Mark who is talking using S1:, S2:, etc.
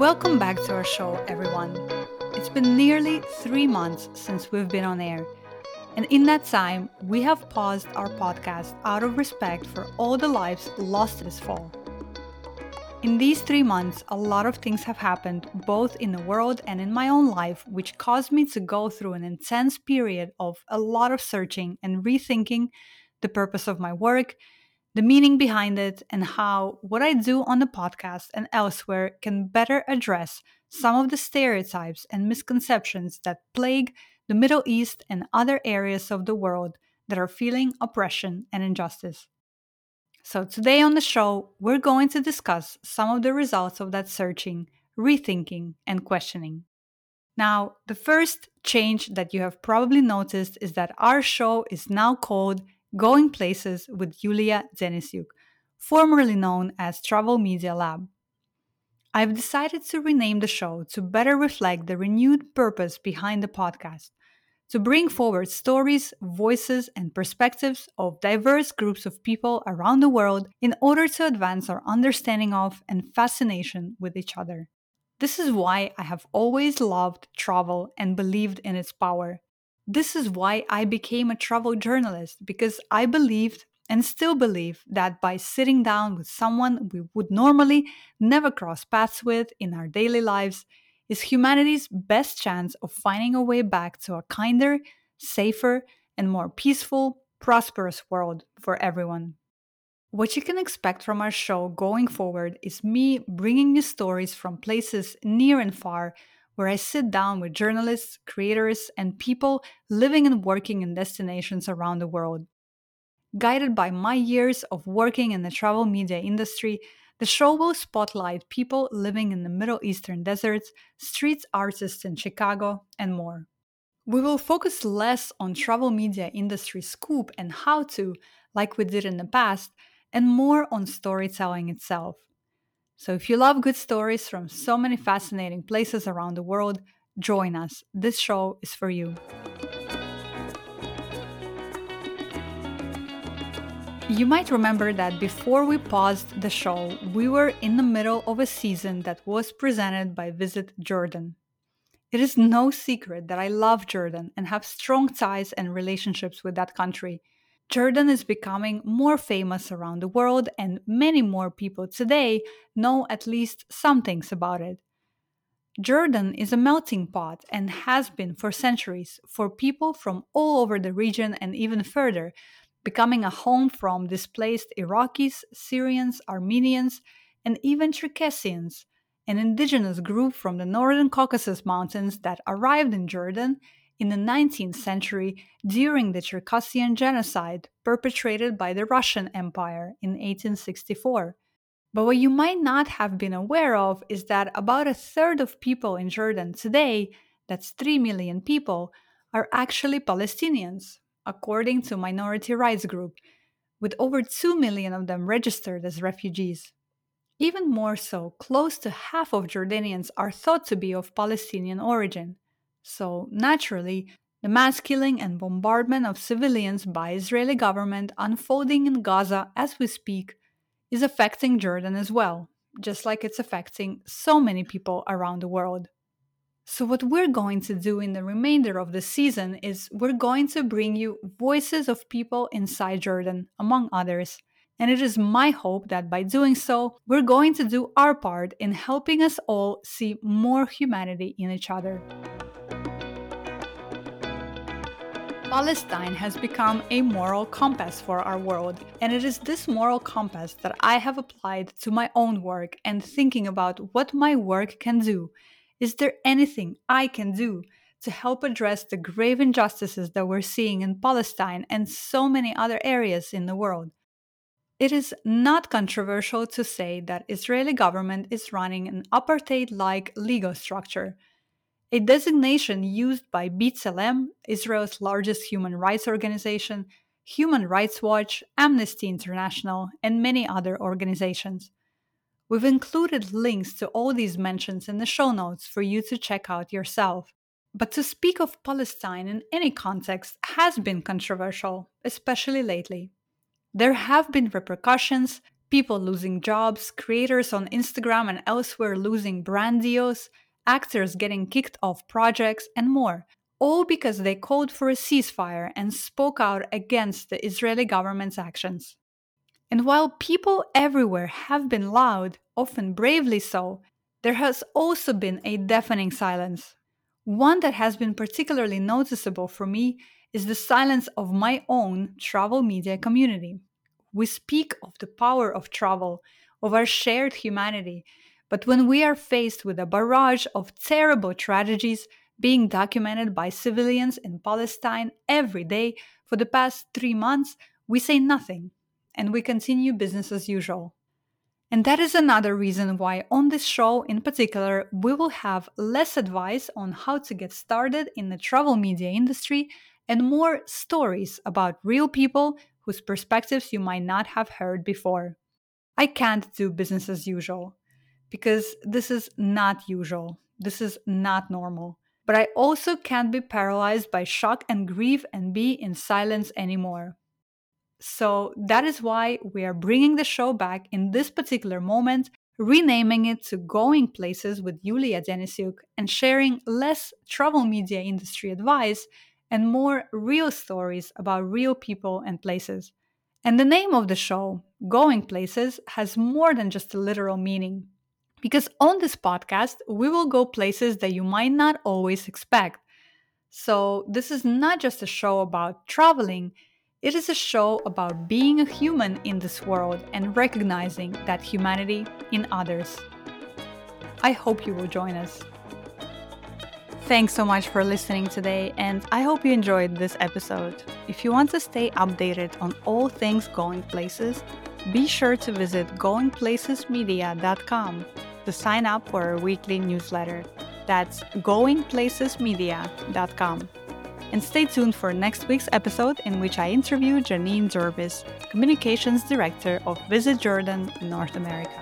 S1: Welcome back to our show, everyone. It's been nearly three months since we've been on air, and in that time, we have paused our podcast out of respect for all the lives lost this fall. In these three months, a lot of things have happened, both in the world and in my own life, which caused me to go through an intense period of a lot of searching and rethinking the purpose of my work the meaning behind it, and how what I do on the podcast and elsewhere can better address some of the stereotypes and misconceptions that plague the Middle East and other areas of the world that are feeling oppression and injustice. So, today on the show, we're going to discuss some of the results of that searching, rethinking, and questioning. Now, the first change that you have probably noticed is that our show is now called Going Places with Yulia Denisyuk, formerly known as Travel Media Lab. I've decided to rename the show to better reflect the renewed purpose behind the podcast to bring forward stories, voices, and perspectives of diverse groups of people around the world in order to advance our understanding of and fascination with each other. This is why I have always loved travel and believed in its power. This is why I became a travel journalist because I believed and still believe that by sitting down with someone we would normally never cross paths with in our daily lives is humanity's best chance of finding a way back to a kinder, safer, and more peaceful, prosperous world for everyone. What you can expect from our show going forward is me bringing you stories from places near and far where I sit down with journalists, creators, and people living and working in destinations around the world. Guided by my years of working in the travel media industry, the show will spotlight people living in the Middle Eastern deserts, street artists in Chicago, and more. We will focus less on travel media industry scoop and how to, like we did in the past, and more on storytelling itself. So, if you love good stories from so many fascinating places around the world, join us. This show is for you. You might remember that before we paused the show, we were in the middle of a season that was presented by Visit Jordan. It is no secret that I love Jordan and have strong ties and relationships with that country. Jordan is becoming more famous around the world, and many more people today know at least some things about it. Jordan is a melting pot and has been for centuries for people from all over the region and even further, becoming a home from displaced Iraqis, Syrians, Armenians, and even Circassians, an indigenous group from the northern Caucasus Mountains that arrived in Jordan in the 19th century during the Circassian genocide perpetrated by the Russian Empire in 1864. But what you might not have been aware of is that about a third of people in Jordan today, that's 3 million people, are actually Palestinians, according to Minority Rights Group, with over 2 million of them registered as refugees. Even more so, close to half of Jordanians are thought to be of Palestinian origin. So, naturally, the mass killing and bombardment of civilians by Israeli government unfolding in Gaza as we speak is affecting Jordan as well, just like it's affecting so many people around the world. So, what we're going to do in the remainder of the season is we're going to bring you voices of people inside Jordan, among others. And it is my hope that by doing so, we're going to do our part in helping us all see more humanity in each other. Palestine has become a moral compass for our world, and it is this moral compass that I have applied to my own work and thinking about what my work can do. Is there anything I can do to help address the grave injustices that we're seeing in Palestine and so many other areas in the world? It is not controversial to say that Israeli government is running an apartheid-like legal structure a designation used by B'Tselem, Israel's largest human rights organization, Human Rights Watch, Amnesty International, and many other organizations. We've included links to all these mentions in the show notes for you to check out yourself. But to speak of Palestine in any context has been controversial, especially lately. There have been repercussions, people losing jobs, creators on Instagram and elsewhere losing brand deals, actors getting kicked off projects, and more, all because they called for a ceasefire and spoke out against the Israeli government's actions. And while people everywhere have been loud, often bravely so, there has also been a deafening silence. One that has been particularly noticeable for me is the silence of my own travel media community. We speak of the power of travel, of our shared humanity, but when we are faced with a barrage of terrible tragedies being documented by civilians in Palestine every day for the past three months, we say nothing and we continue business as usual. And that is another reason why, on this show in particular, we will have less advice on how to get started in the travel media industry and more stories about real people whose perspectives you might not have heard before. I can't do business as usual because this is not usual. This is not normal. But I also can't be paralyzed by shock and grief and be in silence anymore. So that is why we are bringing the show back in this particular moment, renaming it to Going Places with Yulia Denisyuk and sharing less travel media industry advice and more real stories about real people and places. And the name of the show, Going Places, has more than just a literal meaning. Because on this podcast, we will go places that you might not always expect. So, this is not just a show about traveling, it is a show about being a human in this world and recognizing that humanity in others. I hope you will join us. Thanks so much for listening today, and I hope you enjoyed this episode. If you want to stay updated on all things Going Places, be sure to visit goingplacesmedia.com to sign up for our weekly newsletter. That's goingplacesmedia.com. And stay tuned for next week's episode in which I interview Janine Jervis, Communications Director of Visit Jordan in North America.